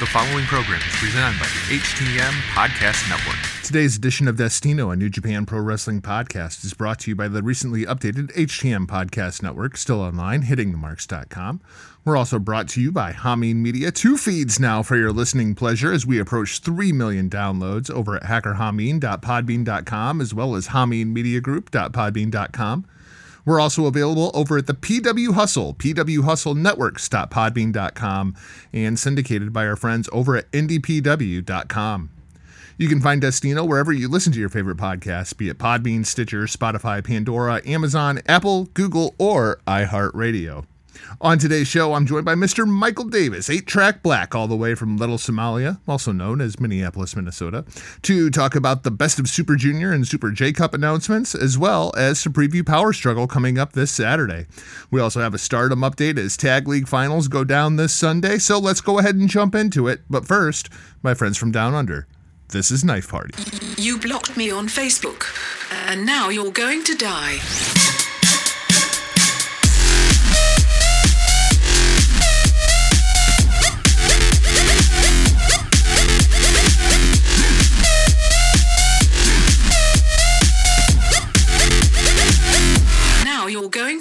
The following program is presented by the HTM Podcast Network. Today's edition of Destino, a New Japan Pro Wrestling podcast, is brought to you by the recently updated HTM Podcast Network, still online, hittingthemarks.com. We're also brought to you by Hameen Media, two feeds now for your listening pleasure as we approach 3 million downloads over at hackerhameen.podbean.com as well as hameenmediagroup.podbean.com. We're also available over at the PW Hustle, pwhustlenetworks.podbean.com, and syndicated by our friends over at ndpw.com. You can find Destino wherever you listen to your favorite podcasts, be it Podbean, Stitcher, Spotify, Pandora, Amazon, Apple, Google, or iHeartRadio. On today's show, I'm joined by Mr. Michael Davis, 8 Track Black, all the way from Little Somalia, also known as Minneapolis, Minnesota, to talk about the best of Super Junior and Super J Cup announcements, as well as to preview Power Struggle coming up this Saturday. We also have a stardom update as Tag League finals go down this Sunday, so let's go ahead and jump into it. But first, my friends from Down Under. This is Knife Party. You blocked me on Facebook, and now you're going to die.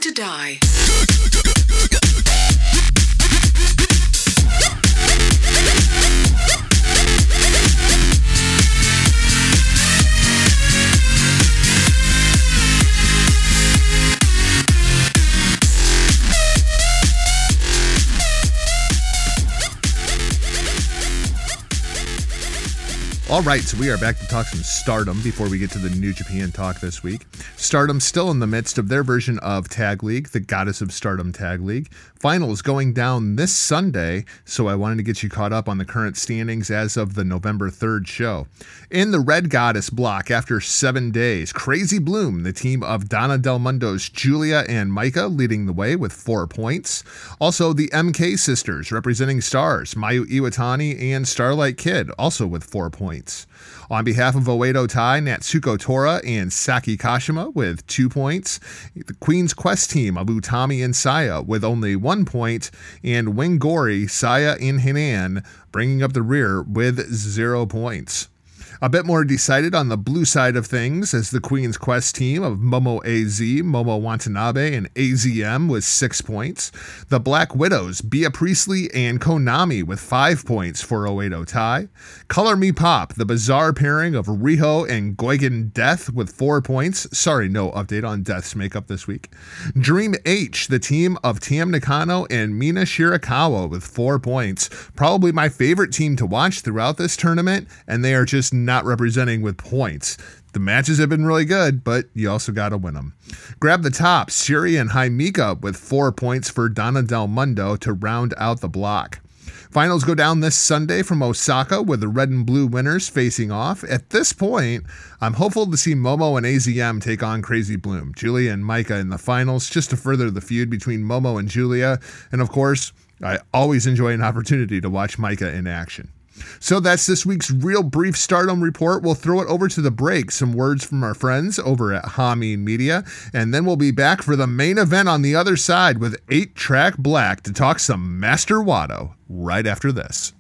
To die. All right, so we are back to talk some Stardom before we get to the New Japan talk this week. Stardom still in the midst of their version of Tag League, the Goddess of Stardom Tag League. Finals going down this Sunday, so I wanted to get you caught up on the current standings as of the November 3rd show. In the Red Goddess block, after seven days, Crazy Bloom, the team of Donna Del Mondo's Julia and Maika, leading the way with four points. Also, the MK sisters representing stars, Mayu Iwatani and Starlight Kid, also with four points. On behalf of Oedo Tai, Natsuko Tora, and Saki Kashima with two points. The Queen's Quest team of Utami and Saya with only one point. And Wingori, Saya, and Hinan bringing up the rear with zero points. A bit more decided on the blue side of things as the Queen's Quest team of Momo AZ, Momo Watanabe, and AZM with six points. The Black Widows, Bea Priestley, and Konami with five points for Oedo Tai. Color Me Pop, the bizarre pairing of Riho and Gokigen Death with four points. Sorry, no update on Death's makeup this week. Dream H, the team of Tam Nakano and Mina Shirakawa with four points. Probably my favorite team to watch throughout this tournament, and they are just not representing with points. The matches have been really good, but you also got to win them. Grab the top, Syuri and Himeka with four points for Donna Del Mondo to round out the block. Finals go down this Sunday from Osaka with the red and blue winners facing off. At this point, I'm hopeful to see Momo and AZM take on Crazy Bloom, Julia and Maika in the finals just to further the feud between Momo and Julia. And of course, I always enjoy an opportunity to watch Maika in action. So that's this week's real brief stardom report. We'll throw it over to the break. Some words from our friends over at Hameen Media, and then we'll be back for the main event on the other side with 8 Track Black to talk some Master Wato right after this.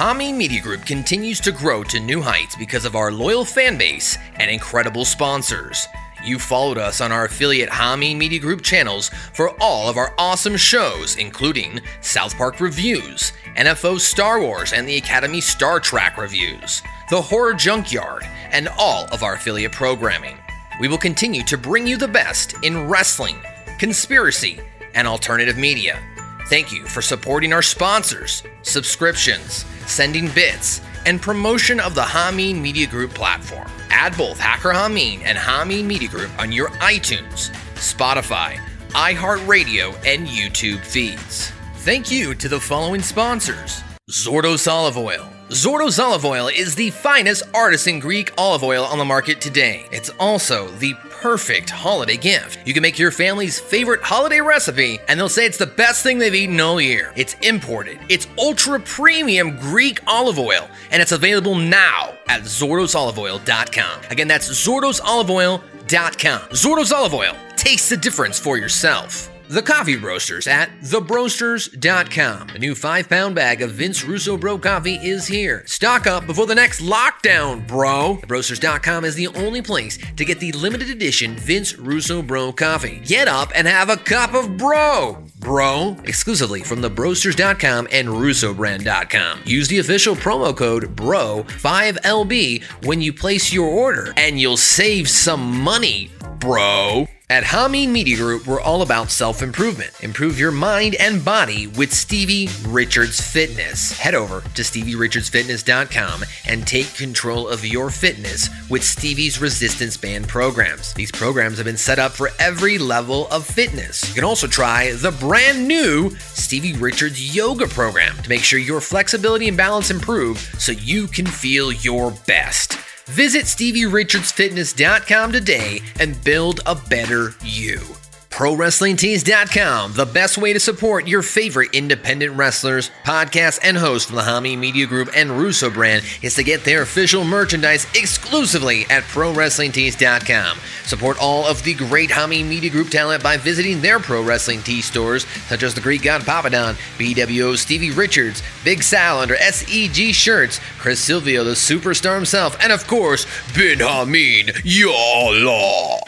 Hameen Media Group continues to grow to new heights because of our loyal fan base and incredible sponsors. You followed us on our affiliate Hameen Media Group channels for all of our awesome shows, including South Park Reviews, NFO Star Wars and the Academy Star Trek Reviews, The Horror Junkyard, and all of our affiliate programming. We will continue to bring you the best in wrestling, conspiracy, and alternative media. Thank you for supporting our sponsors, subscriptions, sending bits, and promotion of the Hameen Media Group platform. Add both Hacker Hameen and Hameen Media Group on your iTunes, Spotify, iHeartRadio, and YouTube feeds. Thank you to the following sponsors Zordos Olive Oil. Zordos Olive Oil is the finest artisan Greek olive oil on the market today. It's also the perfect holiday gift. You can make your family's favorite holiday recipe, and they'll say it's the best thing they've eaten all year. It's imported, it's ultra premium Greek olive oil, and it's available now at ZordosOliveOil.com. Again, that's ZordosOliveOil.com. Zordos Olive Oil. Taste the difference for yourself. The Coffee Broasters at thebroasters.com. A new five pound bag of Vince Russo Bro coffee is here. Stock up before the next lockdown, bro. Thebroasters.com is the only place to get the limited edition Vince Russo Bro coffee. Get up and have a cup of bro. Bro, exclusively from thebroasters.com and russobrand.com. Use the official promo code BRO5LB when you place your order, and you'll save some money, bro. At Hameen Media Group, we're all about self improvement. Improve your mind and body with Stevie Richards Fitness. Head over to StevieRichardsFitness.com and take control of your fitness with Stevie's resistance band programs. These programs have been set up for every level of fitness. You can also try the brand new Stevie Richards Yoga program to make sure your flexibility and balance improve so you can feel your best. Visit StevieRichardsFitness.com today and build a better you. ProWrestlingTees.com, the best way to support your favorite independent wrestlers, podcasts, and hosts from the Hameen Media Group and Russo brand is to get their official merchandise exclusively at ProWrestlingTees.com. Support all of the great Hameen Media Group talent by visiting their Pro Wrestling Tees stores, such as the Greek God Papadon, BWO Stevie Richards, Big Sal under SEG Shirts, Chris Silvio, the superstar himself, and of course, Ben Hameen, Yalla.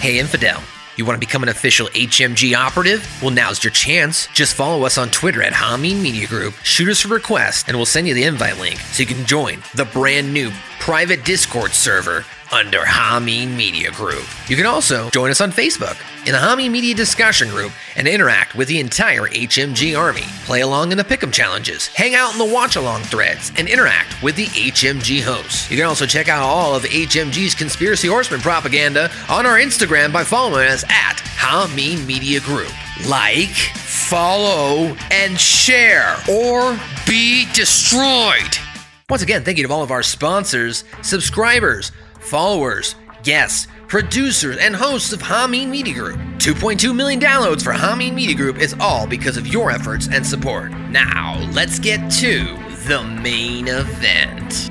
Hey, Infidel. You want to become an official HMG operative? Well, now's your chance. Just follow us on Twitter at Hameen Media Group, shoot us a request, and we'll send you the invite link so you can join the brand new private Discord server under Hameen Media Group. You can also join us on Facebook in the Hameen Media discussion group and interact with the entire HMG army. Play along in the pick'em challenges, hang out in the watch along threads, and interact with the HMG hosts. You can also check out all of HMG's conspiracy horseman propaganda on our Instagram by following us at Hameen Media Group. Like, follow, and share, or be destroyed. Once again, thank you to all of our sponsors, subscribers, followers, guests, producers, and hosts of Hameen Media Group. 2.2 million downloads for Hameen Media Group is all because of your efforts and support. Now, let's get to the main event.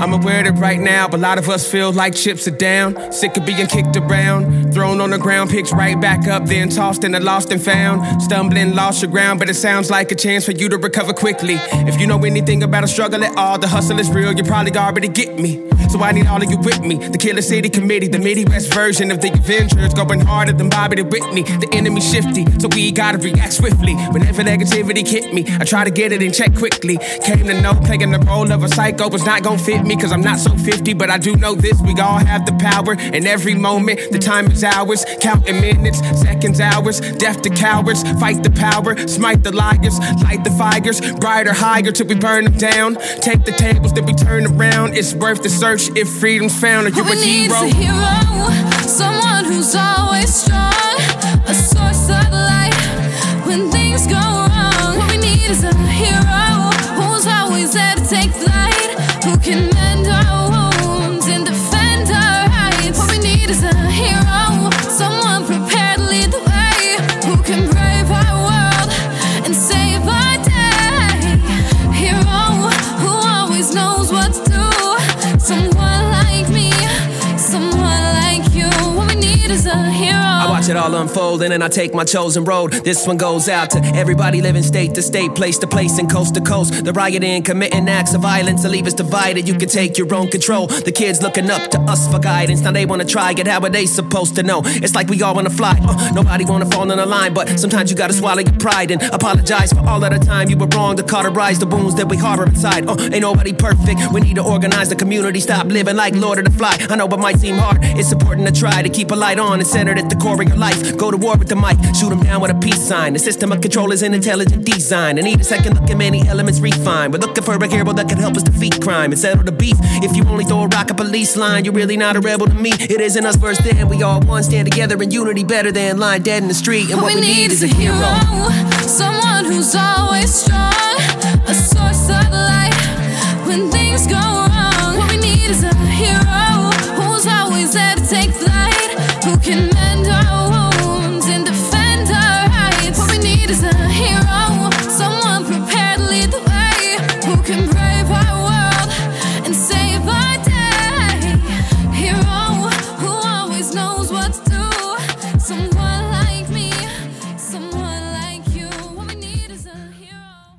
I'm aware that right now, but a lot of us feel like chips are down. Sick of being kicked around, thrown on the ground, picked right back up, then tossed and lost and found. Stumbling, lost your ground, but it sounds like a chance for you to recover quickly. If you know anything about a struggle at all, the hustle is real, you probably already get me. So I need all of you with me. The Killer City Committee, the Midwest version of the Avengers, going harder than Bobby the Whitney. The enemy shifty, so we gotta react swiftly. Whenever negativity hit me, I try to get it in check quickly. Came to know playing the role of a psycho was not gonna fit me, cause I'm not so 50, but I do know this. We all have the power, and every moment, the time is ours. Counting minutes, seconds, hours. Death to cowards, fight the power, smite the liars, light the fires, brighter, higher till we burn them down. Take the tables, then we turn around. It's worth the search if freedom's found. Are you a hero? a hero, someone who's always strong, a source of light watch it all unfold and then I take my chosen road. This one goes out to everybody living state to state, place to place, and coast to coast. The rioting, committing acts of violence to leave us divided. You can take your own control. The kids looking up to us for guidance. Now they wanna try it. How are they supposed to know? It's like we all wanna fly. Uh, nobody wanna fall in a line, but sometimes you gotta swallow your pride and apologize for all of the time you were wrong to cauterize the wounds that we harbor inside. Uh, ain't nobody perfect. We need to organize the community. Stop living like Lord of the Fly. I know it might seem hard. It's important to try to keep a light on and centered at the core of your life. Go to war with the mic, shoot them down with a peace sign. The system of control is an intelligent design. And need a second look at many elements refined. We're looking for a hero that can help us defeat crime and settle the beef. If you only throw a rock a police line, you're really not a rebel to me. It isn't us versus them. We all one stand together in unity, better than lying dead in the street. And What we need is a hero, someone who's always strong, a source of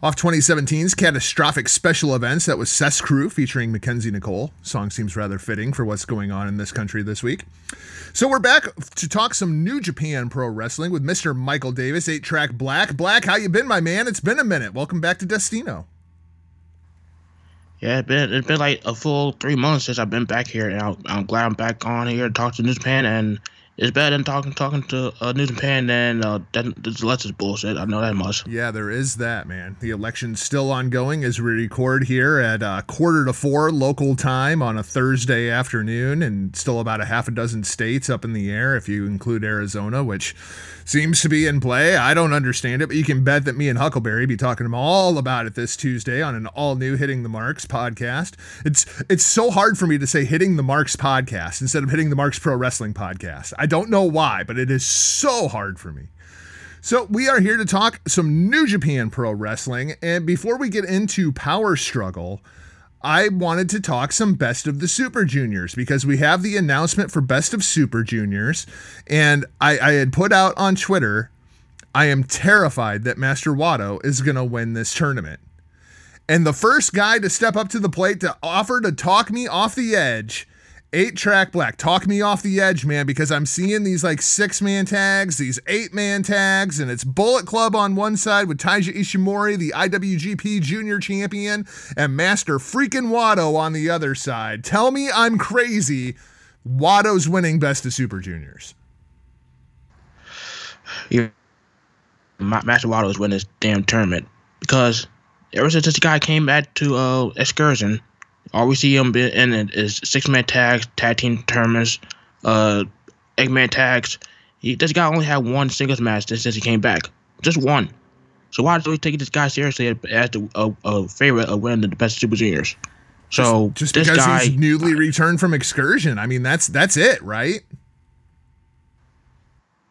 Off 2017's catastrophic special events, that was Cess Crew featuring Mackenzie Nicole. Song seems rather fitting for what's going on in this country this week. So we're back to talk some New Japan Pro Wrestling with Mr. Michael Davis, 8 Track Black. Black, how you been, my man? It's been a minute. Welcome back to Destino. Yeah, it's been it's been like a full three months since I've been back here, and I'm, I'm glad I'm back on here to talk to New Japan, and it's better than talking talking to uh, New Japan than uh, than this Lexus bullshit. I know that much. Yeah, there is that, man. The election's still ongoing as we record here at uh, quarter to four local time on a Thursday afternoon, and still about a half a dozen states up in the air if you include Arizona, which seems to be in play. I don't understand it, but you can bet that me and Huckleberry be talking all about it this Tuesday on an all new Hitting the Marks podcast. It's it's so hard for me to say Hitting the Marks podcast instead of Hitting the Marks Pro Wrestling podcast. I don't know why, but it is so hard for me. So, we are here to talk some New Japan Pro Wrestling. And before we get into Power Struggle, I wanted to talk some Best of the Super Juniors because we have the announcement for Best of Super Juniors. And I, I had put out on Twitter, I am terrified that Master Wato is going to win this tournament. And the first guy to step up to the plate to offer to talk me off the edge eight track black. Talk me off the edge man because i'm seeing these like six man tags these eight man tags and it's bullet club on one side with taiji ishimori the iwgp junior champion and master freaking wato on the other side. Tell me i'm crazy. Wato's winning best of super juniors. Yeah, Master Waddle is winning this damn tournament because ever since this guy came back to uh excursion, all we see him in it is six man tags, tag team tournaments, uh, eight man tags. He this guy only had one singles match since he came back, just one. So why are we take this guy seriously as the, a, a favorite of winning the best Super Juniors? So just this because guy, he's newly returned from excursion i mean that's that's it right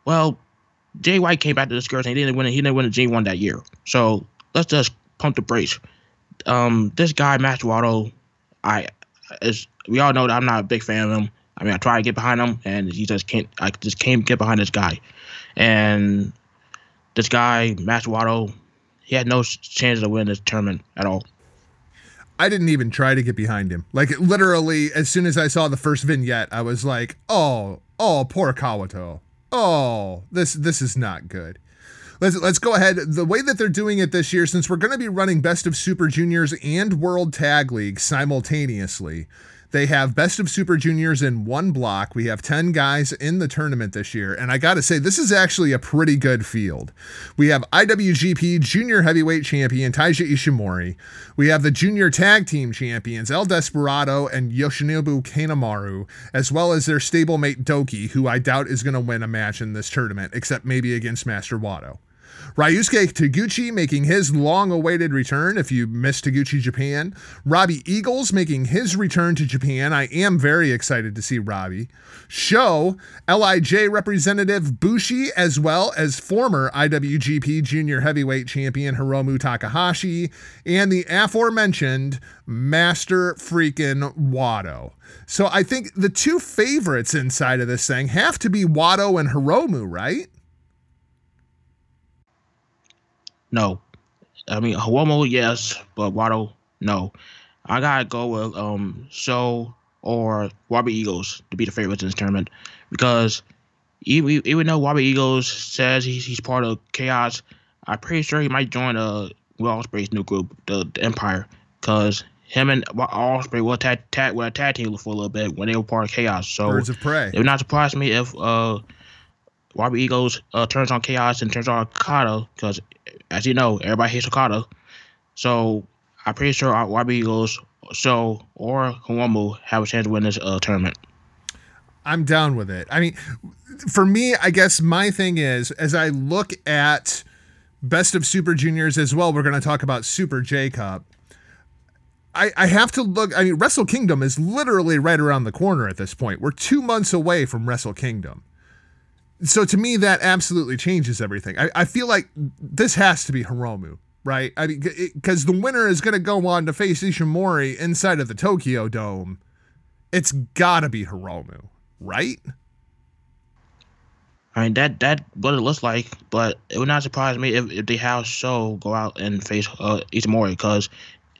Well, Jay White came back to and he didn't win. He didn't win the G one that year. So let's just pump the brakes. Um, this guy Master Waddle, I is we all know that I'm not a big fan of him. I mean, I try to get behind him, and he just can't. I just can't get behind this guy. And this guy Waddle, he had no chance to win this tournament at all. I didn't even try to get behind him. Like literally, as soon as I saw the first vignette, I was like, "Oh, oh, poor Kawato. Oh, this this is not good." Let's let's go ahead. The way that they're doing it this year, since we're going to be running Best of Super Juniors and World Tag League simultaneously, they have Best of Super Juniors in one block. We have 10 guys in the tournament this year. And I got to say, this is actually a pretty good field. We have IWGP Junior Heavyweight Champion Taiji Ishimori. We have the Junior Tag Team Champions El Desperado and Yoshinobu Kanemaru, as well as their stablemate Doki, who I doubt is going to win a match in this tournament, except maybe against Master Wato. Ryusuke Taguchi making his long awaited return if you missed Taguchi Japan. Robbie Eagles making his return to Japan. I am very excited to see Robbie. Show LIJ representative Bushi as well as former IWGP Junior Heavyweight Champion Hiromu Takahashi and the aforementioned Master freaking Wato. So I think the two favorites inside of this thing have to be Wato and Hiromu, right? No. I mean, Hawomo, yes, but Waddle, no. I gotta go with um Sho or Wabi Eagles to be the favorites in this tournament because even, even though Wabi Eagles says he's, he's part of Chaos, I'm pretty sure he might join uh Will Ospreay's new group, the, the Empire, because him and Ospreay were tag, tag, were a tag team for a little bit when they were part of Chaos. So Birds of prey. it would not surprise me if uh Wabi Eagles uh, turns on Chaos and turns on Okada because, as you know, everybody hates Okada. So I'm pretty sure Wabi Eagles, so or Hawamu have a chance to win this uh, tournament. I'm down with it. I mean, for me, I guess my thing is as I look at Best of Super Juniors as well, we're going to talk about Super J Cup. I, I have to look. I mean, Wrestle Kingdom is literally right around the corner at this point. We're two months away from Wrestle Kingdom. So to me, that absolutely changes everything. I, I feel like this has to be Hiromu, right? I mean, because the winner is going to go on to face Ishimori inside of the Tokyo Dome. It's got to be Hiromu, right? I mean that that what it looks like, but it would not surprise me if, if they have Sho go out and face uh Ishimori because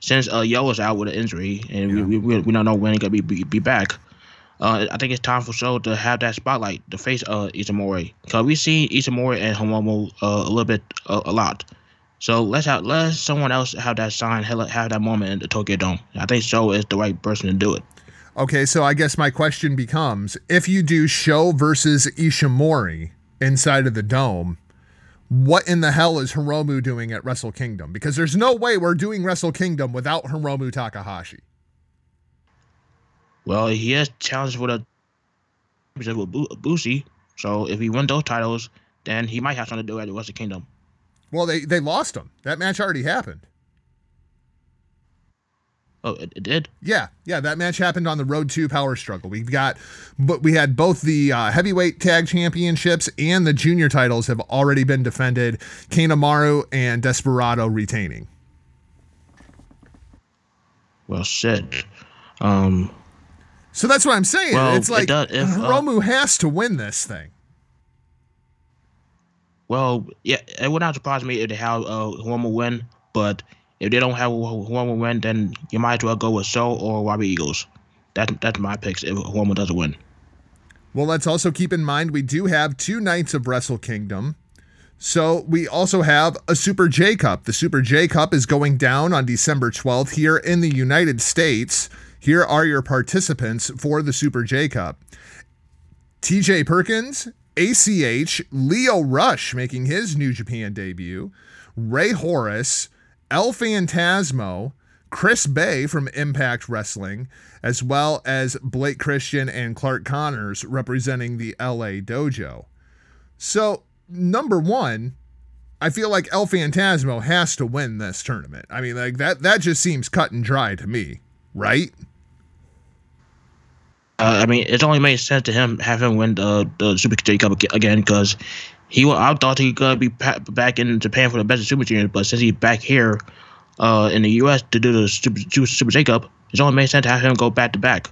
since uh Yo is out with an injury and Yeah. we, we we don't know when he gonna be be, be back. Uh, I think it's time for Sho to have that spotlight to face uh Ishimori because we see Ishimori and Hiromu uh, a little bit uh, a lot. So let's have let someone else have that sign have that moment in the Tokyo Dome. I think Sho is the right person to do it. Okay, so I guess my question becomes if you do Sho versus Ishimori inside of the dome, what in the hell is Hiromu doing at Wrestle Kingdom? Because there's no way we're doing Wrestle Kingdom without Hiromu Takahashi. Well, he has challenged for the championship with Bu- Bushi, so if he wins those titles, then he might have something to do at the Wrestle Kingdom. Well, they they lost him. That match already happened. Oh, it, it did. Yeah, yeah, that match happened on the Road to Power Struggle. We've got, but we had both the uh, heavyweight tag championships and the junior titles have already been defended. Kanemaru and Desperado retaining. Well, shit. Um, So that's what I'm saying. Well, it's it like does- if, uh, Hiromu has to win this thing. well, yeah, it would not surprise me if they have uh, Hiromu win, but if they don't have Hiromu win, then you might as well go with Sho or Robbie Eagles. That's that's my picks if Hiromu doesn't win. Well, let's also keep in mind we do have two nights of Wrestle Kingdom. So we also have a Super J Cup. The Super J Cup is going down on December 12th here in the United States. Here are your participants for the Super J Cup. TJ Perkins, ACH, Lio Rush making his New Japan debut, Rey Horus, El Phantasmo, Chris Bey from Impact Wrestling, as well as Blake Christian and Clark Connors representing the LA Dojo. So, number one, I feel like El Phantasmo has to win this tournament. I mean, like that that just seems cut and dry to me, right? Uh, I mean, it only made sense to him have him win the the Super J Cup again because he wa- I thought he could be back in Japan for the best of Super Juniors, but since he's back here uh, in the U.S. to do the Super, Super Super J Cup, it only made sense to have him go back to back.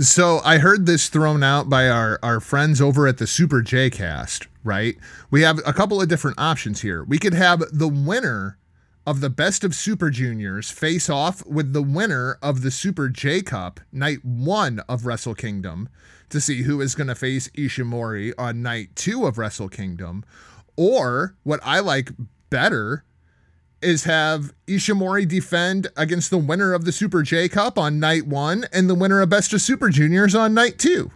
So I heard this thrown out by our, our friends over at the Super J Cast, right? We have a couple of different options here. We could have the winner of the best of Super Juniors face off with the winner of the Super J Cup night one of Wrestle Kingdom to see who is going to face Ishimori on night two of Wrestle Kingdom. Or what I like better is have Ishimori defend against the winner of the Super J Cup on night one and the winner of Best of Super Juniors on night two.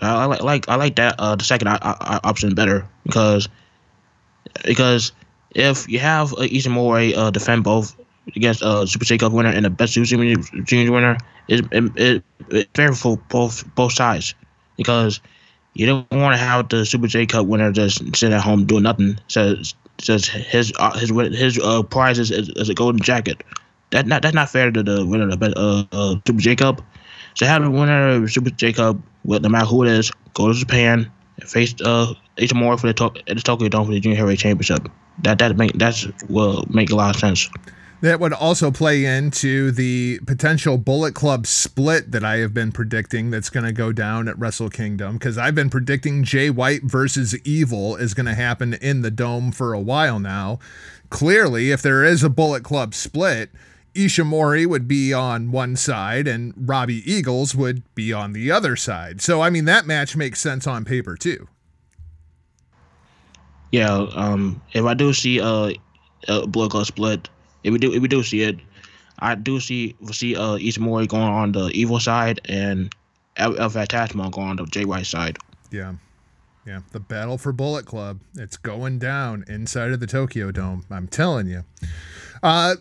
Uh, I like, like I like that uh, the second I, I, option better because because if you have uh, Ishimori uh, defend both against uh, Super J Cup winner and the best Junior Junior winner, it it, it it's fair for both both sides because you don't want to have the Super J Cup winner just sit at home doing nothing. Says says his uh, his his uh, prize is, is, is a golden jacket. That not that's not fair to the winner of the uh, Super J Cup. So have the winner of Super J Cup, with no matter who it is, go to Japan and face uh Ishimori for the to- at the Tokyo Dome for the Junior Heavyweight Championship. That that make that's will make a lot of sense. That would also play into the potential Bullet Club split that I have been predicting that's going to go down at Wrestle Kingdom because I've been predicting Jay White versus Evil is going to happen in the dome for a while now. Clearly, if there is a Bullet Club split, Ishimori would be on one side and Robbie Eagles would be on the other side. So, I mean, that match makes sense on paper too. Yeah, um, if I do see uh, a Blood Club split, if we do if we do see it, I do see see uh Ishimori going on the evil side and El, El Phantasmo going on the Jay White side. Yeah. Yeah. The battle for Bullet Club. It's going down inside of the Tokyo Dome. I'm telling you. Uh,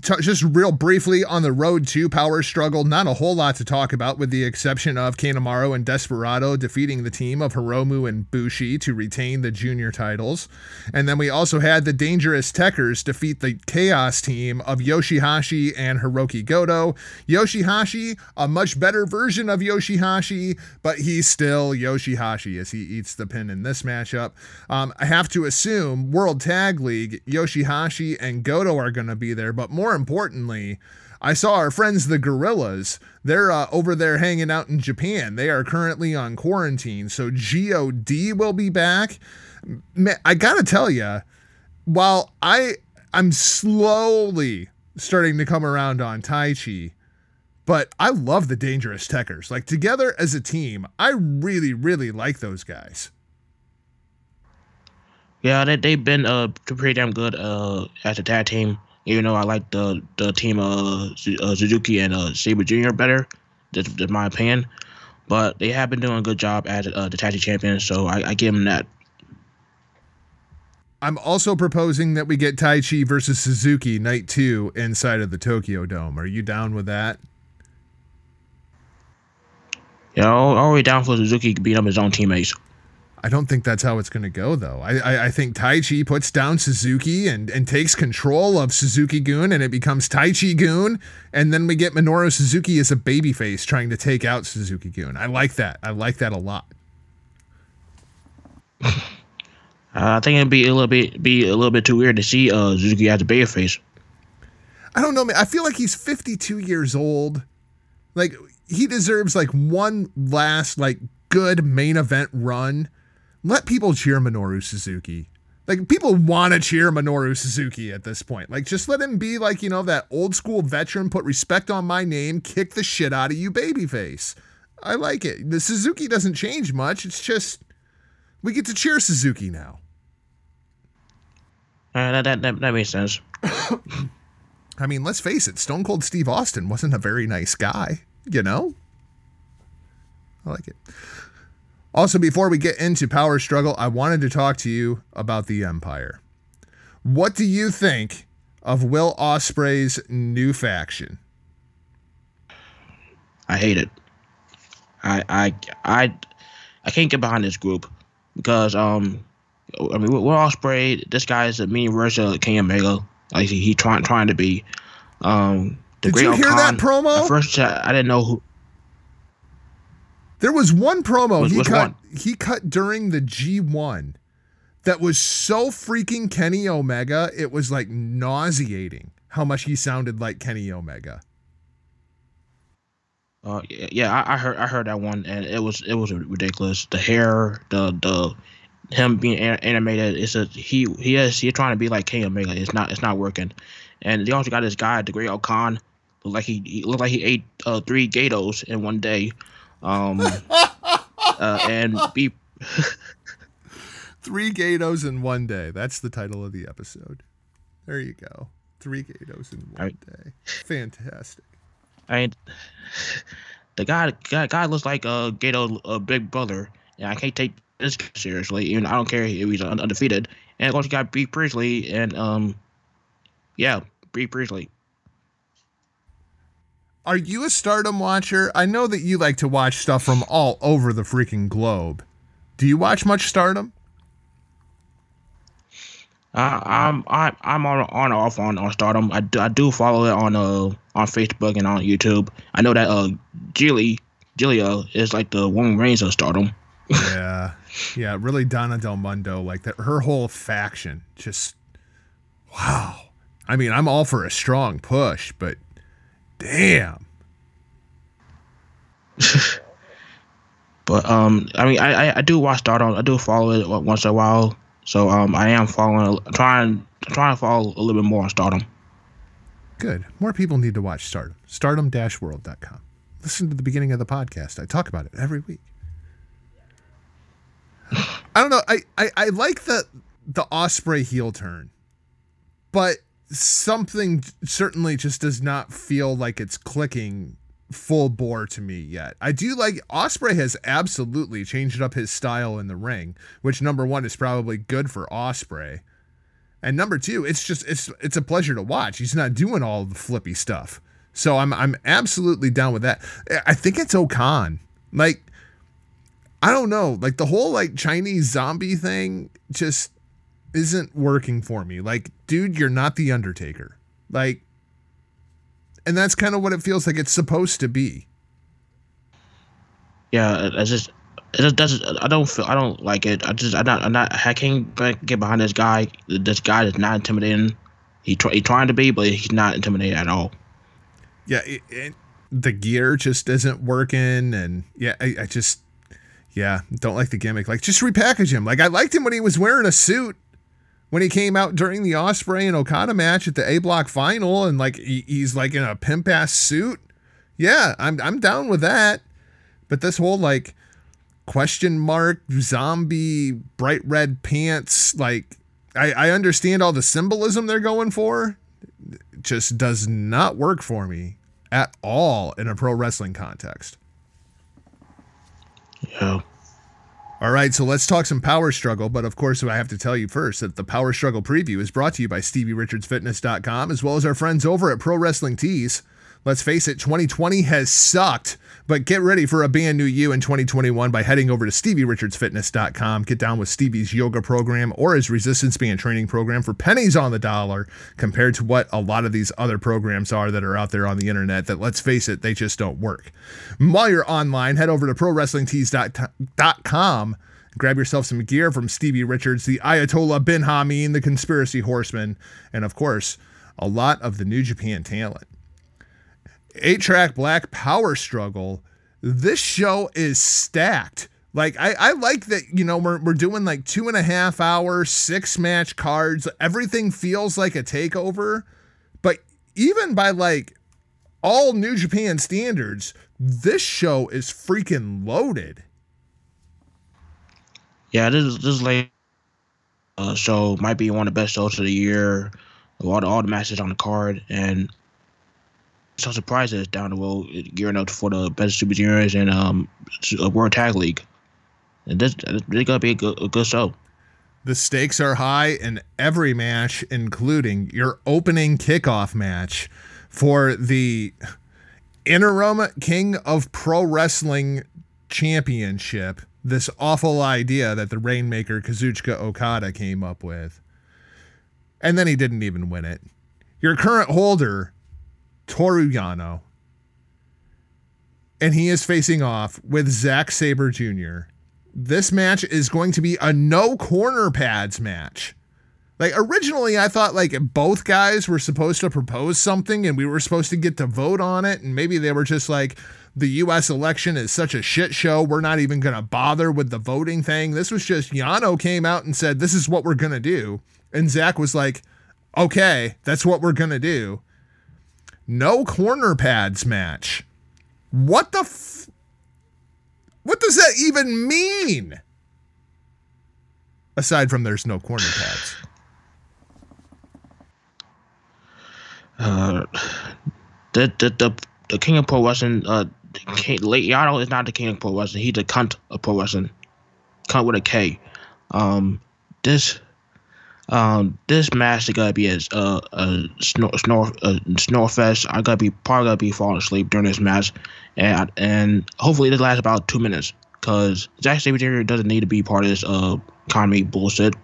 just real briefly on the road to power struggle, not a whole lot to talk about, with the exception of Kanemaru and Desperado defeating the team of Hiromu and Bushi to retain the junior titles. And then we also had the Dangerous Tekkers defeat the Chaos team of Yoshihashi and Hiroki Goto. Yoshihashi, a much better version of Yoshihashi, but he's still Yoshihashi as he eats the pin in this matchup. Um, I have to assume World Tag League, Yoshihashi and Goto are going to be there, but more importantly, I saw our friends the Gorillas. They're uh, over there hanging out in Japan. They are currently on quarantine, so God will be back. Man, I gotta tell you, while I I'm slowly starting to come around on Taichi, but I love the Dangerous Tekkers. Like together as a team, I really really like those guys. Yeah, they they've been uh pretty damn good uh as a tag team. Even though I like the the team uh, uh Suzuki and uh Sabre Jr. better, that's, that's my opinion. But they have been doing a good job as uh, the tag champions, so I, I give them that. I'm also proposing that we get Taichi versus Suzuki night two inside of the Tokyo Dome. Are you down with that? Yeah, all, all the way down for Suzuki beating up his own teammates. I don't think that's how it's going to go, though. I, I, I think Taichi puts down Suzuki and, and takes control of Suzuki Gun, and it becomes Taichi Gun, and then we get Minoru Suzuki as a babyface trying to take out Suzuki Gun. I like that. I like that a lot. Uh, I think it'd be a little bit be a little bit too weird to see uh Suzuki as a babyface. I don't know, man. I feel like he's 52 years old. Like he deserves like one last like good main event run. Let people cheer Minoru Suzuki. Like people want to cheer Minoru Suzuki at this point. Like just let him be like, you know, that old school veteran, put respect on my name, kick the shit out of you babyface. I like it. The Suzuki doesn't change much. It's just we get to cheer Suzuki now. Uh, that, that that that makes sense. I mean, let's face it, Stone Cold Steve Austin wasn't a very nice guy, you know? I like it. Also, before we get into Power Struggle, I wanted to talk to you about the Empire. What do you think of Will Ospreay's new faction? I hate it. I I I I can't get behind this group because um I mean Will Ospreay this guy is a mini version of King Omega like he, he trying trying to be um the Did you hear that promo? At first I, I didn't know who There was one promo Which- he cut one? he cut during the G1 that was so freaking Kenny Omega, it was like nauseating how much he sounded like Kenny Omega. Uh, yeah, I, I heard I heard that one, and it was it was ridiculous. The hair, the the him being animated, it's a he he is he's trying to be like King Omega. It's not it's not working, and they also got this guy, the Great O-Khan, look like he, he looked like he ate uh, three Gatos in one day, um, uh, and be Three Gatos in one day. That's the title of the episode. There you go. Three Gatos in one Right. day. Fantastic. I the guy guy, guy looks like a Gato a big brother, and I can't take this seriously. Even I don't care if he's undefeated. And of course, you got Bree Priestley, and um, yeah, Bree Priestley. Are you a stardom watcher? I know that you like to watch stuff from all over the freaking globe. Do you watch much stardom? I, I'm I'm I'm on on and off on on Stardom. I do, I do follow it on uh on Facebook and on YouTube. I know that uh Jilly Julia is like the woman reigns of Stardom. yeah. Yeah, really Donna Del Mondo, like that her whole faction. Just wow. I mean, I'm all for a strong push, but damn. But um, I mean, I, I, I do watch Stardom. I do follow it once in a while. So um, I am following, trying trying to follow a little bit more on Stardom. Good. More people need to watch Stardom. Stardom-world.com. Listen to the beginning of the podcast. I talk about it every week. I don't know. I, I, I like the the Ospreay heel turn, but something certainly just does not feel like it's clicking full bore to me yet. I do like Ospreay has absolutely changed up his style in the ring, which number one is probably good for Ospreay. And number two, it's just it's it's a pleasure to watch. He's not doing all the flippy stuff. So I'm I'm absolutely down with that. I think it's O-Khan. Like I don't know, like the whole like Chinese zombie thing just isn't working for me. Like, dude, you're not the Undertaker. Like and that's kind of what it feels like it's supposed to be. Yeah, uh, it's just it doesn't. I don't feel. I don't like it. I just. I'm not. I'm not. I can't get behind this guy. This guy is not intimidating. He try, he trying to be, but he's not intimidating at all. yeah, it, it, the gear just isn't working, and yeah, I, I just yeah don't like the gimmick. Like just repackage him. Like I liked him when he was wearing a suit when he came out during the Ospreay and Okada match at the A Block final, and like he, he's like in a pimp ass suit. Yeah, I'm I'm down with that. But this whole like question mark zombie bright red pants like I, I understand all the symbolism they're going for it just does not work for me at all in a pro wrestling context Yeah. All right so let's talk some power struggle but of course i have to tell you first that the power struggle preview is brought to you by stevierichardsfitness.com as well as our friends over at pro wrestling tees let's face it 2020 has sucked but get ready for a brand new you in 2021 by heading over to StevieRichardsFitness.com. Get down with Stevie's yoga program or his resistance band training program for pennies on the dollar compared to what a lot of these other programs are that are out there on the internet that, let's face it, they just don't work. While you're online, head over to ProWrestlingTees.com. Grab yourself some gear from Stevie Richards, the Ayatollah bin Hameen, the Conspiracy Horseman, and of course, a lot of the New Japan talent eight track black power struggle this show is stacked. Like I, I like that you know we're, we're doing like two and a half hour six match cards. Everything feels like a takeover. But even by like all new japan standards this show is freaking loaded. Yeah, this is this late uh, show might be one of the best shows of the year. All the all the matches on the card, and so surprised that it's down the road, gearing up for the best super juniors and um World Tag League. And this this gonna be a good, a good show. The stakes are high in every match, including your opening kickoff match for the interim King of Pro Wrestling Championship. This awful idea that the Rainmaker Kazuchika Okada came up with. And then he didn't even win it. Your current holder, Toru Yano. And he is facing off with Zack Sabre Jr this match is going to be a no corner pads match. Like originally I thought like both guys were supposed to propose something and we were supposed to get to vote on it and maybe they were just like the US election is such a shit show we're not even going to bother with the voting thing. This was just Yano came out and said this is what we're going to do and Zack was like okay, that's what we're going to do. No corner pads match. What the f- what does that even mean? Aside from there's no corner pads. Uh, the the the, the king of pro wrestling, uh, king, late Yano is not the king of pro wrestling. He's the cunt of pro wrestling. Cunt with a K. Um, this. Um, this match is gonna be a uh, a snore a snore fest. I gotta be probably gonna be falling asleep during this match, and and hopefully this lasts about two minutes because Zack Sabre Jr. doesn't need to be part of this uh economy bullshit.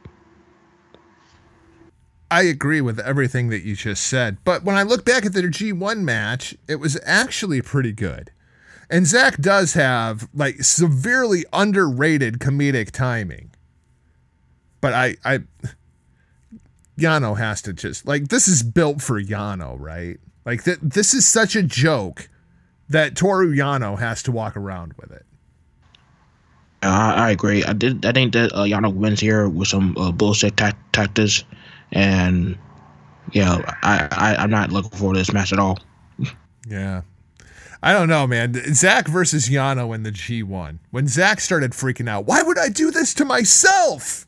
I agree with everything that you just said, but when I look back at their G1 match, it was actually pretty good. And Zack does have like severely underrated comedic timing. But I I Yano has to just like this is built for Yano, right? Like th- this is such a joke that Toru Yano has to walk around with it. I, I agree. I did. I think that uh, Yano wins here with some uh, bullshit ta- tactics, and yeah, I, I I'm not looking forward to this match at all. Yeah. I don't know, man. Zack versus Yano in the G1. When Zack started freaking out, why would I do this to myself?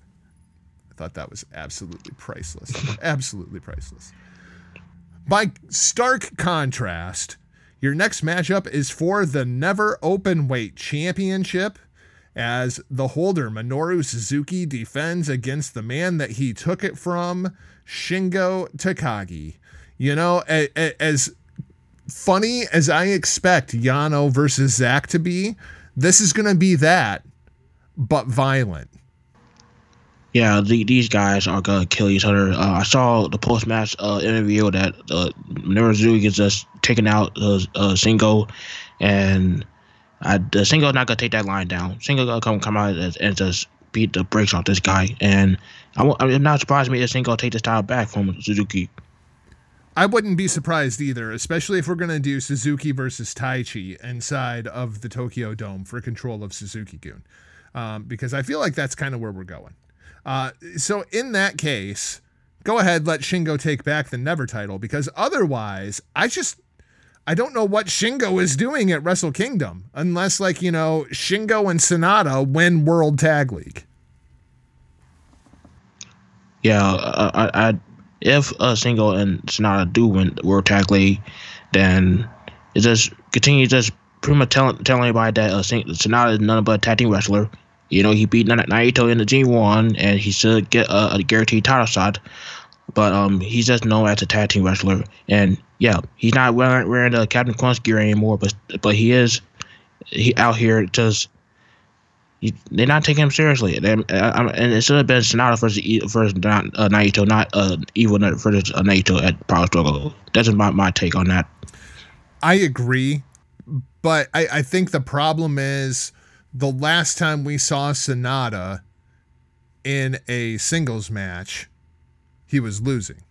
Thought that was absolutely priceless. absolutely priceless. By stark contrast, your next matchup is for the Never Open Weight Championship as the holder, Minoru Suzuki, defends against the man that he took it from, Shingo Takagi. You know, a- a- as funny as I expect Yano versus Zack to be, this is going to be that, but violent. Yeah, the, these guys are gonna kill each other. Uh, I saw the post match uh, interview that uh, Minoru is just taking out uh, uh, Shingo, and I, the Shingo's not gonna take that line down. Shingo gonna come come out and, and just beat the brakes off this guy, and I, am not surprised me that Shingo take this title back from Suzuki. I wouldn't be surprised either, especially if we're to do Suzuki versus Taichi inside of the Tokyo Dome for control of Suzuki Gun, um, because I feel like that's kind of where we're going. Uh, so in that case, go ahead, let Shingo take back the Never title, because otherwise, I just I don't know what Shingo is doing at Wrestle Kingdom unless, like, you know, Shingo and Sanada win World Tag League. Yeah, I, I, if uh, Shingo and Sanada do win World Tag League, then it just continue just pretty much telling telling everybody that uh, Sanada is none but a tag team wrestler. You know, he beat Naito in the G1, and he should get a, a guaranteed title shot. But um, he's just known as a tag team wrestler, and yeah, he's not wearing, wearing the Captain Crunch gear anymore, but but he is he out here just he, they're not taking him seriously. They, uh, and it should have been Sanada versus versus not, uh, Naito, not uh, Evil versus uh, Naito at Power Struggle. That's my my take on that. I agree, but I, I think the problem is the last time we saw Sanada in a singles match, he was losing.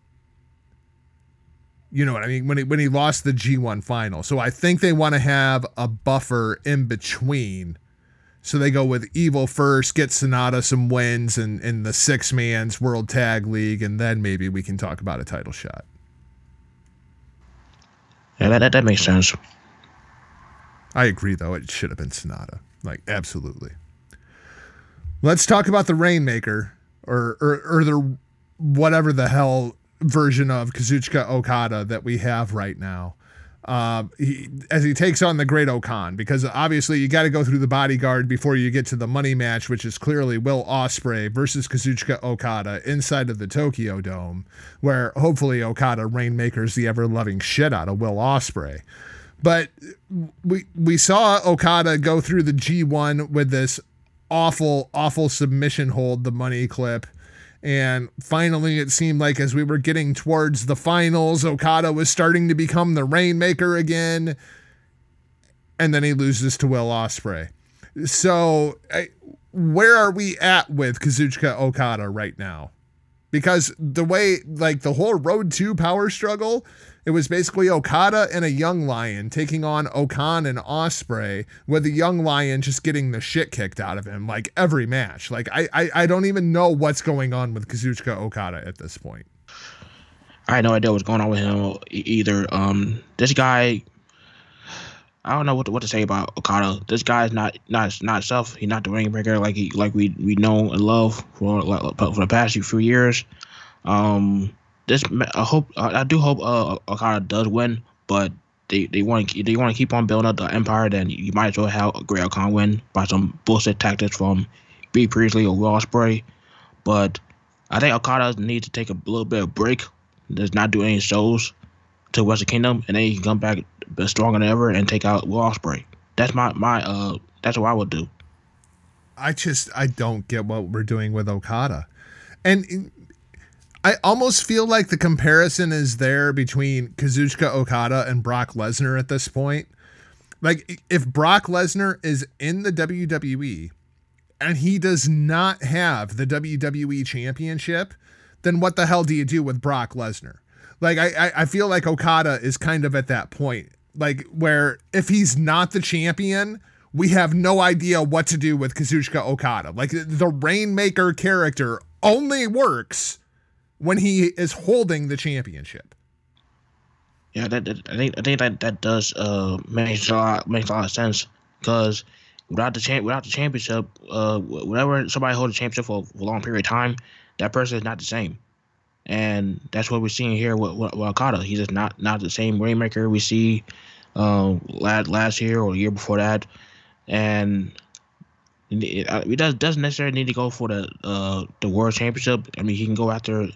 You know what I mean? When he when he lost the G1 final. So I think they want to have a buffer in between. So they go with Evil first, get Sanada some wins in, in the six man's World Tag League, and then maybe we can talk about a title shot. Yeah, that, that, that makes sense. I agree, though. It should have been Sanada. Like, absolutely. Let's talk about the Rainmaker or, or, or the whatever the hell version of Kazuchika Okada that we have right now. Uh, he, as he takes on the Great O-Khan, because obviously you got to go through the bodyguard before you get to the money match, which is clearly Will Ospreay versus Kazuchika Okada inside of the Tokyo Dome, where hopefully Okada rainmakers the ever loving shit out of Will Ospreay. But we we saw Okada go through the G1 with this awful, awful submission hold, the money clip and finally, it seemed like as we were getting towards the finals, Okada was starting to become the Rainmaker again. And then he loses to Will Ospreay. So, I, where are we at with Kazuchika Okada right now? Because the way, like the whole Road to Power struggle, it was basically Okada and a young lion taking on O-Khan and Ospreay, with the young lion just getting the shit kicked out of him like every match. Like I, I, I don't even know what's going on with Kazuchika Okada at this point. I had no idea what's going on with him either. Um, this guy, I don't know what to, what to say about Okada. This guy is not not not self. He's not the rainmaker like he like we we know and love for like, for the past few years. Um, this I hope I do hope uh Okada does win, but they they want to they want to keep on building up the empire. Then you might as well have Great O-Khan win by some bullshit tactics from Bea Priestley or Will Ospreay. But I think Okada needs to take a little bit of break. Does not do any shows to Wrestle Kingdom, and then he can come back stronger than ever and take out Will Ospreay. That's my my uh that's what I would do. I just I don't get what we're doing with Okada. And I almost feel like the comparison is there between Kazuchika Okada and Brock Lesnar at this point. Like, if Brock Lesnar is in the WWE and he does not have the WWE championship, then what the hell do you do with Brock Lesnar? Like, I, I feel like Okada is kind of at that point, like, where if he's not the champion, we have no idea what to do with Kazuchika Okada. Like, the Rainmaker character only works when he is holding the championship. Yeah, that, that I think I think that that does uh makes a lot makes a lot of sense because without the champ without the championship, uh, whenever somebody holds a championship for, for, a long period of time, that person is not the same, and that's what we're seeing here with, with, with Okada. He's just not not the same rainmaker we see uh, last last year or the year before that, and he does doesn't necessarily need to go for the uh the world championship. I mean, he can go after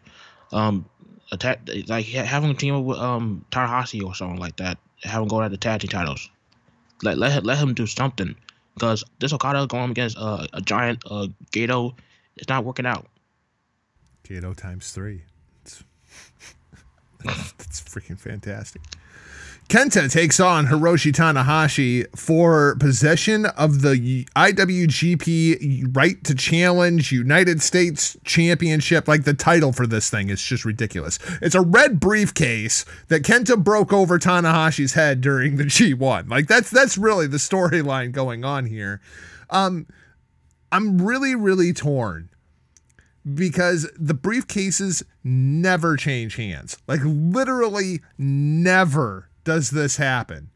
um attack like having a team with um Tanahashi or something like that. Have him go after tag team titles. Let let let him do something because this Okada going against uh, a giant uh Gedo, it's not working out. Gato times three. It's, it's freaking fantastic. Kenta takes on Hiroshi Tanahashi for possession of the IWGP Right to Challenge United States Championship. Like the title for this thing is just ridiculous. It's a red briefcase that Kenta broke over Tanahashi's head during the G1. Like that's that's really the storyline going on here. Um, I'm really really torn because the briefcases never change hands. Like literally never does this happen.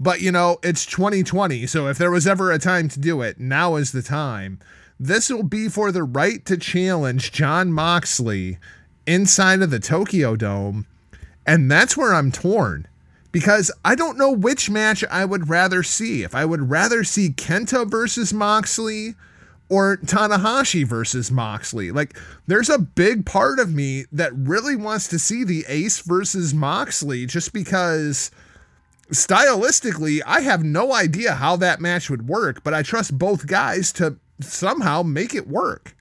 But you know, it's 2020, so if there was ever a time to do it, now is the time. This will be for the right to challenge Jon Moxley inside of the Tokyo Dome. And that's where I'm torn because I don't know which match I would rather see. If I would rather see Kenta versus Moxley or Tanahashi versus Moxley. Like, there's a big part of me that really wants to see the Ace versus Moxley just because stylistically, I have no idea how that match would work, but I trust both guys to somehow make it work.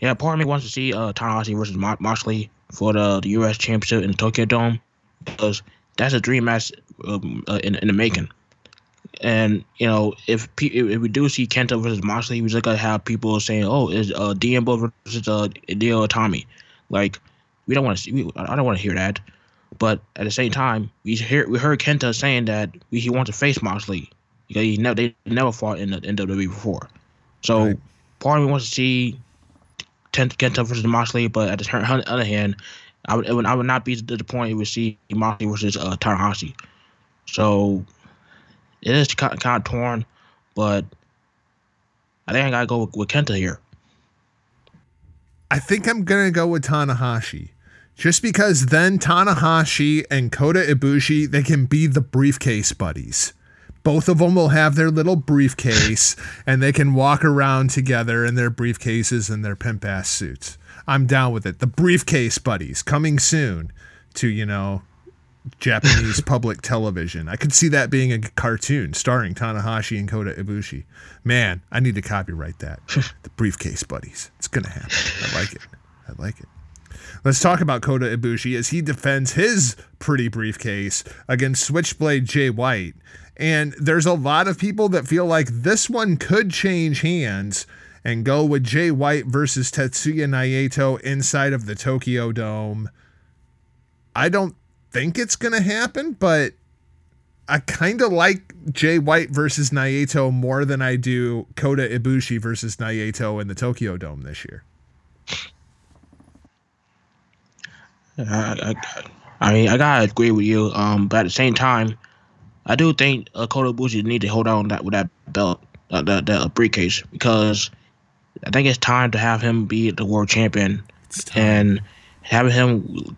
Yeah, part of me wants to see uh, Tanahashi versus Mo- Moxley for the, the U.S. Championship in Tokyo Dome because that's a dream match um, uh, in, in the making. And you know, if if we do see Kenta versus Moxley, we're just gonna have people saying, "Oh, is uh, Diambo versus uh, Hideo Itami?" Like, we don't want to see. We, I don't want to hear that. But at the same time, we hear we heard Kenta saying that we, he wants to face Moxley because he never they never fought in the WWE before. So Right. part of me wants to see Kenta versus Moxley, but at the turn- on the other hand, I would, it would I would not be to the point we see Moxley versus uh, Tanahashi. So it is kind of torn, but I think I gotta go with, with Kenta here. I think I'm gonna go with Tanahashi. Just because then Tanahashi and Kota Ibushi, they can be the briefcase buddies. Both of them will have their little briefcase and they can walk around together in their briefcases and their pimp ass suits. I'm down with it. The briefcase buddies coming soon to, you know, Japanese public television. I could see that being a cartoon starring Tanahashi and Kota Ibushi. Man, I need to copyright that. the briefcase buddies. It's gonna happen. I like it. I like it. Let's talk about Kota Ibushi as he defends his pretty briefcase against Switchblade Jay White. And there's a lot of people that feel like this one could change hands and go with Jay White versus Tetsuya Naito inside of the Tokyo Dome. I don't think it's going to happen, but I kind of like Jay White versus Naito more than I do Kota Ibushi versus Naito in the Tokyo Dome this year. I, I, I mean, I gotta agree with you. Um, but at the same time, I do think uh, Kota Ibushi need to hold on that with that belt, uh, that that briefcase, because I think it's time to have him be the world champion, and having him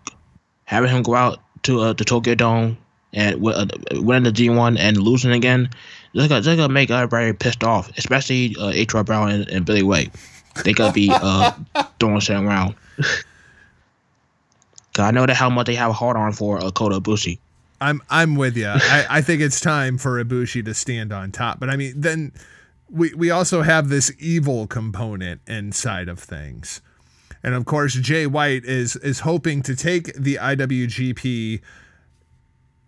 having him go out to uh, the Tokyo Dome and uh, winning the G1 and losing again. They're gonna, they're gonna make everybody pissed off, especially uh, H.R. Brown and, and Billy Way. They gonna be uh, throwing shit around. 'Cause I know that how much they have a hard on for uh, Kota Ibushi. I'm I'm with you. I, I think it's time for Ibushi to stand on top. But I mean, then we we also have this evil component inside of things, and of course, Jay White is is hoping to take the IWGP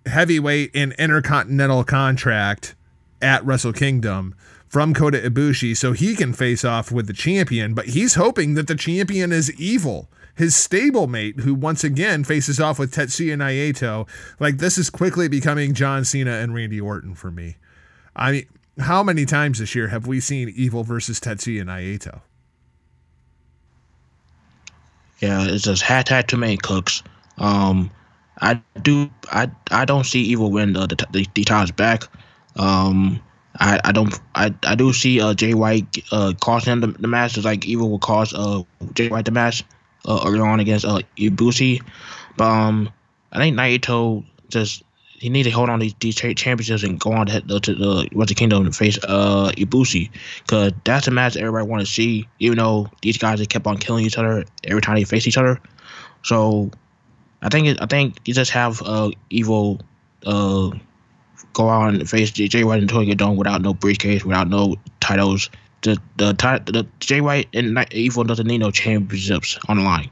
heavyweight and intercontinental contract at Wrestle Kingdom from Kota Ibushi so he can face off with the champion, but he's hoping that the champion is evil. His stablemate, who once again faces off with Tetsuya Naito, like this is quickly becoming John Cena and Randy Orton for me. I mean, how many times this year have we seen Evil versus Tetsuya Naito? Yeah, it's just hashtag too many cooks. Um, I do I I don't see Evil win the the, the, times back. Um, I, I don't I, I do see uh Jay White uh costing the, the match just like Evil will cost uh Jay White the match uh early on against uh Ibushi, but um I think Naito just he needs to hold on to these, championships and go on to, to, to the Wrestle Kingdom and face uh Ibushi because that's a match everybody want to see even though these guys have kept on killing each other every time they face each other, so I think it, I think you just have uh Evil uh go out and face Jay White and Tokyo Dome without no briefcase, without no titles. The the the Jay White and Evil doesn't need no championships on the line.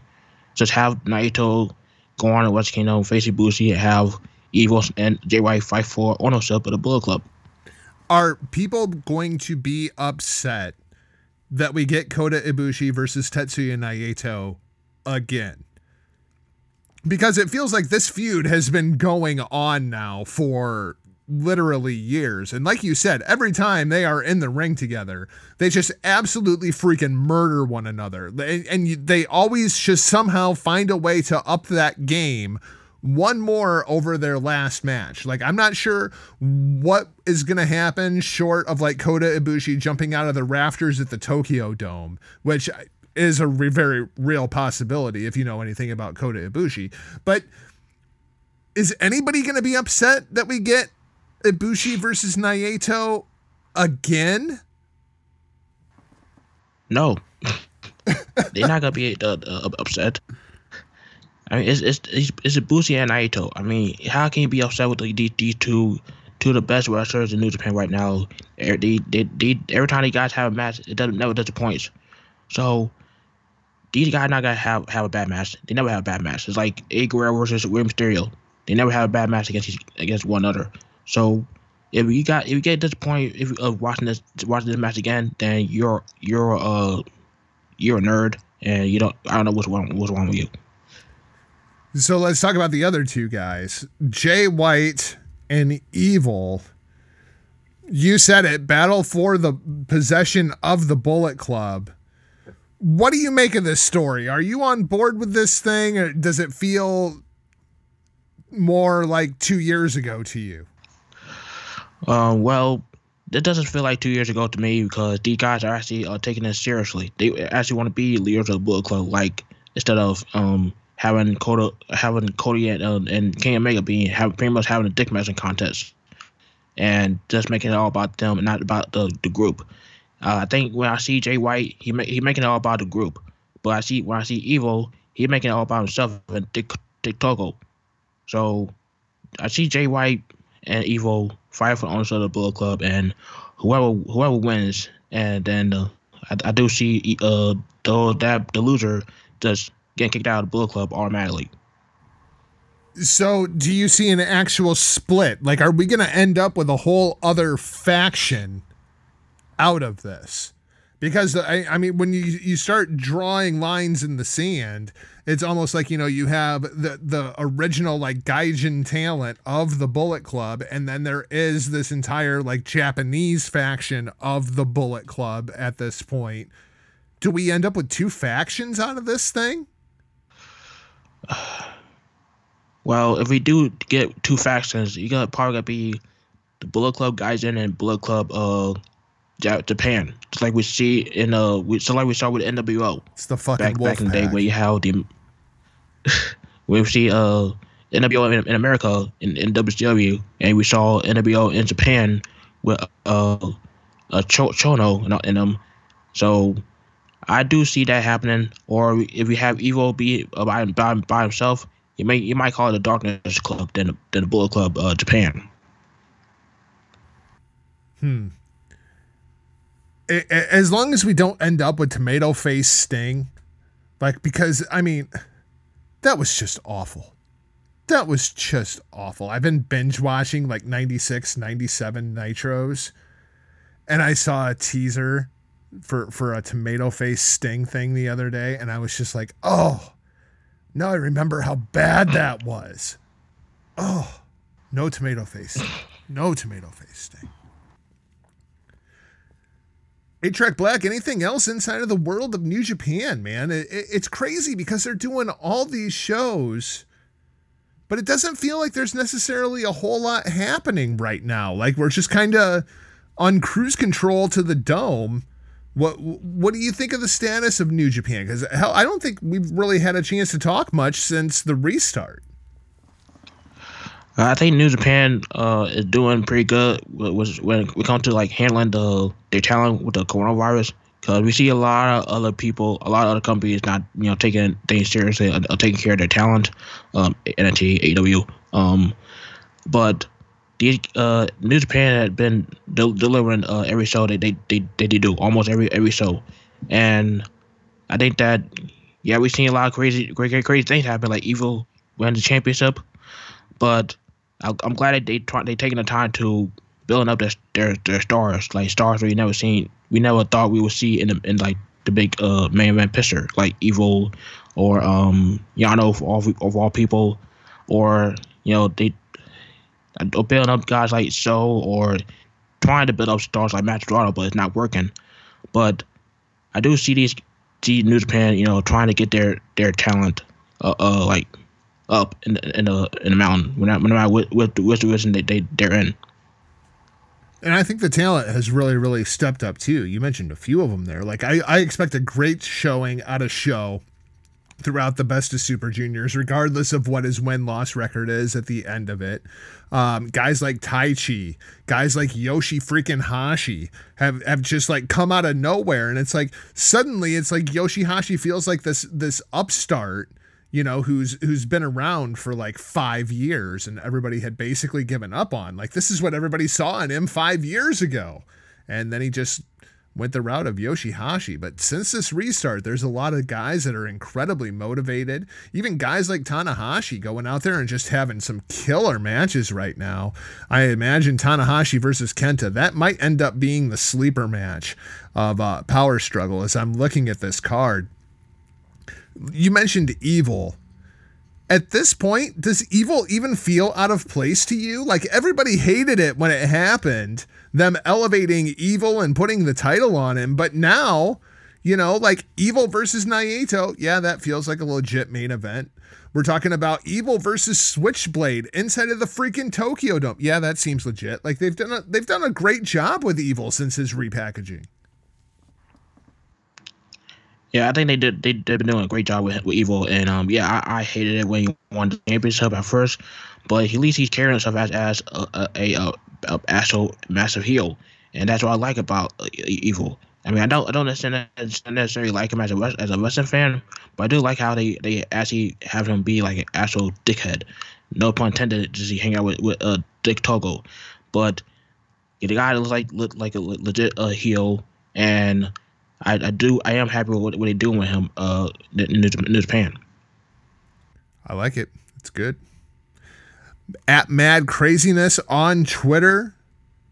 Just have Naito go on and Wrestle Kingdom face Ibushi and have Evil and White fight for ownership of the Bullet Club. Are people going to be upset that we get Kota Ibushi versus Tetsuya Naito again? Because it feels like this feud has been going on now for literally years. And like you said, every time they are in the ring together, they just absolutely freaking murder one another. And, and they always just somehow find a way to up that game one more over their last match. Like I'm not sure what is going to happen short of like Kota Ibushi jumping out of the rafters at the Tokyo Dome, which is a re- very real possibility if you know anything about Kota Ibushi. But is anybody going to be upset that we get Ibushi versus Naito again? No, they're not gonna be uh, uh, upset. I mean, it's it's it's, Ibushi and Naito. I mean, how can you be upset with these, these two two of the best wrestlers in New Japan right now? They, they, they, every time these guys have a match, it doesn't never disappoints. So these guys not gonna have have a bad match. They never have a bad match. It's like A Guerrero versus Rey Mysterio. They never have a bad match against against one another. So if you got if you get disappointed if uh, watching this watching this match again, then you're you're uh you're a nerd and you don't I don't know what's wrong what's wrong with you. So let's talk about the other two guys, Jay White and Evil. You said it, battle for the possession of the Bullet Club. What do you make of this story? Are you on board with this thing, or does it feel more like two years ago to you? Uh, well, it doesn't feel like two years ago to me because these guys are actually uh, taking this seriously. They actually want to be leaders of the Bullet Club, like instead of um having Kota, having Cody and, uh, and Kenny Omega being have pretty much having a dick measuring contest, and just making it all about them and not about the the group. Uh, I think when I see Jay White, he he making it all about the group, but I see when I see Evil, he making it all about himself and Dick Dick Togo. So I see Jay White and Evil fight for ownership of the Bullet Club, and whoever whoever wins, and then uh, I, I do see uh the that the loser just getting kicked out of the Bullet Club automatically. So, do you see an actual split? Like, are we going to end up with a whole other faction out of this? Because I, I mean, when you you start drawing lines in the sand, it's almost like you know you have the the original like Gaijin talent of the Bullet Club, and then there is this entire like Japanese faction of the Bullet Club at this point. Do we end up with two factions out of this thing? Well, if we do get two factions, you got probably gonna be the Bullet Club Gaijin and Bullet Club uh Japan. Just like we see in uh, we, so like we saw with NWO It's the fucking back back in the day where you have the we see uh NWO in, in America in, in WCW, and we saw NWO in Japan with uh a Cho- Chono in, in them. So I do see that happening. Or if we have Evo be uh, by, by, by himself, you may you might call it a Darkness Club than than the Bullet Club uh, Japan. a- as long as we don't end up with tomato face sting like because i mean that was just awful that was just awful i've been binge watching like 96 97 nitros and i saw a teaser for for a tomato face sting thing the other day and i was just like oh now i remember how bad that was oh no tomato face sting. no tomato face sting Eight Track Black, anything else inside of the world of New Japan, man? It, it- it's crazy because they're doing all these shows, but it doesn't feel like there's necessarily a whole lot happening right now. Like we're just kind of on cruise control to the dome. What what do you think of the status of New Japan? Because hell, I don't think we've really had a chance to talk much since the restart. I think New Japan uh, is doing pretty good when we come to like handling the their talent with the coronavirus. Because we see a lot of other people, a lot of other companies not you know taking things seriously, or, or taking care of their talent. Um, NXT, AEW. Um, but uh, New Japan had been del- delivering uh, every show they they, they they do almost every every show, and I think that yeah we've seen a lot of crazy crazy crazy things happen like Evil won the championship, but I, I'm glad that they try, they taking the time to building up their, their their stars, like stars we never seen, we never thought we would see in the in like the big uh main event picture, like Evil or um Yano of all of all people, or you know they uh, building up guys like Sho or trying to build up stars like Matt Dorado, but it's not working. But I do see these see New Japan, you know, trying to get their their talent, uh, uh like up in the in the in the mountain. When I when I with with division they they they're in. And I think the talent has really, really stepped up too. You mentioned a few of them there. Like I, I expect a great showing out of Sho throughout the best of Super Juniors, regardless of what his win loss record is at the end of it. Um, guys like Taichi, guys like Yoshi freaking Hashi have have just like come out of nowhere, and it's like suddenly it's like Yoshi Hashi feels like this this upstart you know, who's who's been around for like five years and everybody had basically given up on. Like this is what everybody saw in him five years ago. And then he just went the route of Yoshihashi. But since this restart, there's a lot of guys that are incredibly motivated. Even guys like Tanahashi going out there and just having some killer matches right now. I imagine Tanahashi versus Kenta, that might end up being the sleeper match of uh, Power Struggle as I'm looking at this card you mentioned evil. At this point, does evil even feel out of place to you? Like everybody hated it when it happened, them elevating evil and putting the title on him, but now, you know, like evil versus Naito, yeah, that feels like a legit main event. We're talking about Evil versus Switchblade inside of the freaking Tokyo Dome. Yeah, that seems legit. Like they've done a, they've done a great job with Evil since his repackaging. Yeah, I think they did. They, they've been doing a great job with, with Evil, and um, yeah, I, I hated it when he won the championship at first, but at least he's carrying himself as as a a, a, a, actual massive heel, and that's what I like about uh, Evil. I mean, I don't I don't necessarily like him as a as a wrestling fan, but I do like how they they actually have him be like an actual dickhead. No pun intended. Does he hang out with with uh, Dick Togo? But yeah, the guy looks like look like a legit uh, heel, and I, I do I am happy with what, what they're doing with him uh in New Japan. I like it. It's good. At Mad Craziness on Twitter,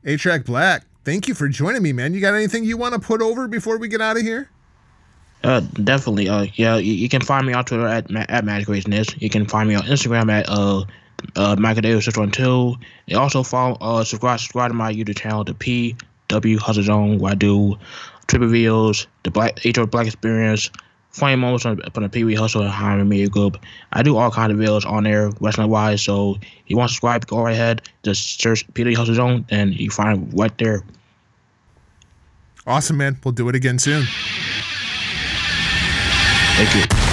8 Track Black. Thank you for joining me, man. You got anything you want to put over before we get out of here? Uh, definitely. Uh, yeah, you, you can find me on Twitter at at Mad Craziness. You can find me on Instagram at uh uh six one two. And also follow uh subscribe subscribe to my YouTube channel, the P W Hustle Zone, where I do trip reveals, the Black HR Black Experience, funny moments on, on the PW Hustle and Hameen Media Group. I do all kind of videos on there, wrestling wise. So if you want to subscribe, go right ahead. Just search Peter Hustle Zone and you find right there. Awesome, man. We'll do it again soon. Thank you.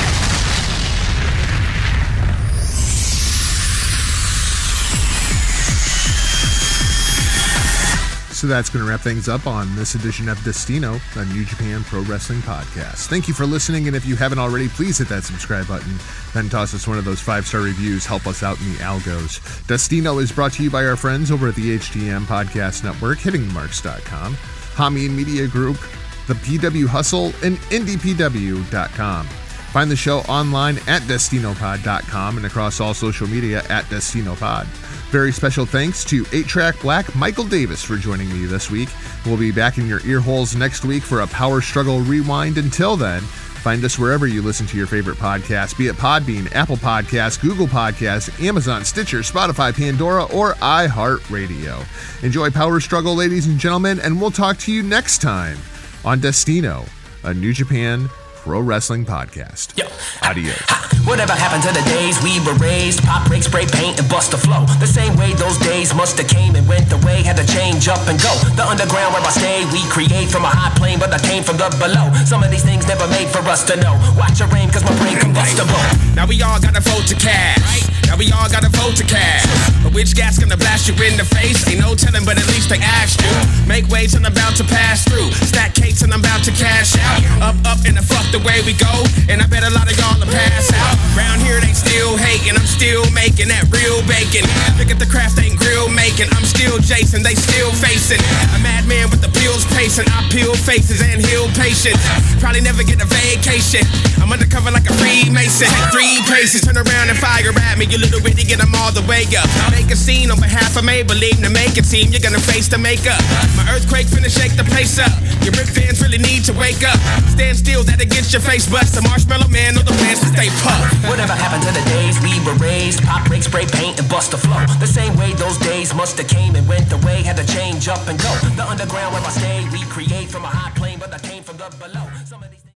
So that's going to wrap things up on this edition of Destino, a New Japan Pro Wrestling podcast. Thank you for listening, and if you haven't already, please hit that subscribe button. Then toss us one of those five star reviews. Help us out in the algos. Destino is brought to you by our friends over at the HTM Podcast Network, hittingmarks.com, Hameen Media Group, the PW Hustle, and IndiePW.com. Find the show online at DestinoPod.com and across all social media at DestinoPod. Very special thanks to 8 Track Black Michael Davis for joining me this week. We'll be back in your ear holes next week for a Power Struggle rewind. Until then, find us wherever you listen to your favorite podcasts, be it Podbean, Apple Podcasts, Google Podcasts, Amazon, Stitcher, Spotify, Pandora, or iHeartRadio. Enjoy Power Struggle, ladies and gentlemen, and we'll talk to you next time on Destino, a New Japan Pro Wrestling Podcast. Yo. Adios. Whatever happened to the days we were raised? Pop, break, spray paint, and bust the flow. The same way those days must have came and went away. Had to change up and go. The underground where I stay, we create from a high plane, but I came from the below. Some of these things never made for us to know. Watch your aim, cause my brain combustible. Now we all gotta vote to cash. Now we all gotta vote to cash. But which gas gonna blast you in the face? Ain't no telling, but at least they asked you. Make waves and I'm about to pass through. Stack cakes and I'm about to cash out. Up, up, in the fuck the way we go. And I bet a lot of y'all are pass out. Round here they still hating, I'm still making that real bacon. Look at the craft ain't grill making. I'm still Jason, they still facing. A madman with the pills pacing. I peel faces and heal patients. Probably never get a vacation. I'm undercover like a Freemason. Three paces, turn around and fire at me. You little witty, get them all the way up. Make a scene on behalf of Maybelline to make it seem you're gonna face the makeup. My earthquake finna shake the place up. Your rip fans really need to wake up. Stand still, that your face bust. The marshmallow man know the plans to stay puffed. Whatever happened to the days we were raised? Pop, break, spray, paint, and bust the flow. The same way those days must have came and went away. Had to change up and go. The underground where I stay, we create from a high plane, but I came from the below.